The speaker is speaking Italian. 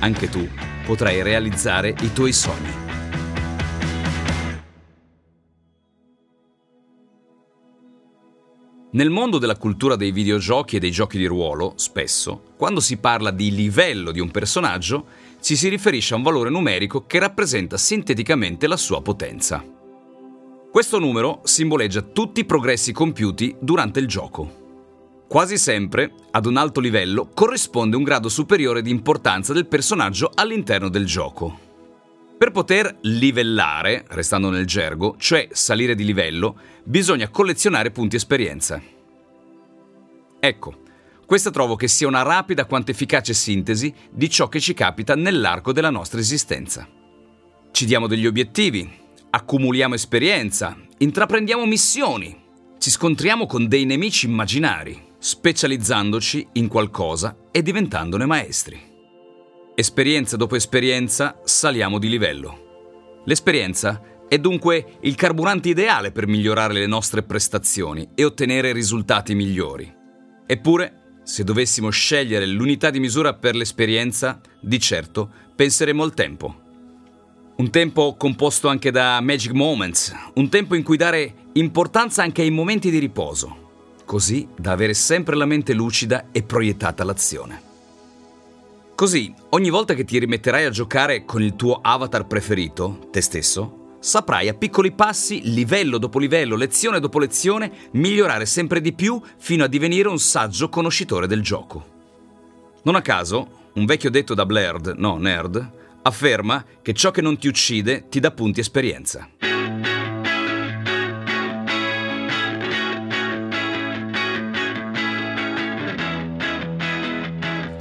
anche tu potrai realizzare i tuoi sogni. Nel mondo della cultura dei videogiochi e dei giochi di ruolo, spesso, quando si parla di livello di un personaggio, ci si riferisce a un valore numerico che rappresenta sinteticamente la sua potenza. Questo numero simboleggia tutti i progressi compiuti durante il gioco. Quasi sempre, ad un alto livello, corrisponde un grado superiore di importanza del personaggio all'interno del gioco. Per poter livellare, restando nel gergo, cioè salire di livello, bisogna collezionare punti esperienza. Ecco, questa trovo che sia una rapida quanto efficace sintesi di ciò che ci capita nell'arco della nostra esistenza. Ci diamo degli obiettivi, accumuliamo esperienza, intraprendiamo missioni, ci scontriamo con dei nemici immaginari, specializzandoci in qualcosa e diventandone maestri. Esperienza dopo esperienza saliamo di livello. L'esperienza è dunque il carburante ideale per migliorare le nostre prestazioni e ottenere risultati migliori. Eppure, se dovessimo scegliere l'unità di misura per l'esperienza, di certo penseremo al tempo. Un tempo composto anche da magic moments, un tempo in cui dare importanza anche ai momenti di riposo, così da avere sempre la mente lucida e proiettata all'azione. Così, ogni volta che ti rimetterai a giocare con il tuo avatar preferito, te stesso, saprai a piccoli passi, livello dopo livello, lezione dopo lezione, migliorare sempre di più fino a divenire un saggio conoscitore del gioco. Non a caso, un vecchio detto da Blaird, no nerd, afferma che ciò che non ti uccide ti dà punti esperienza.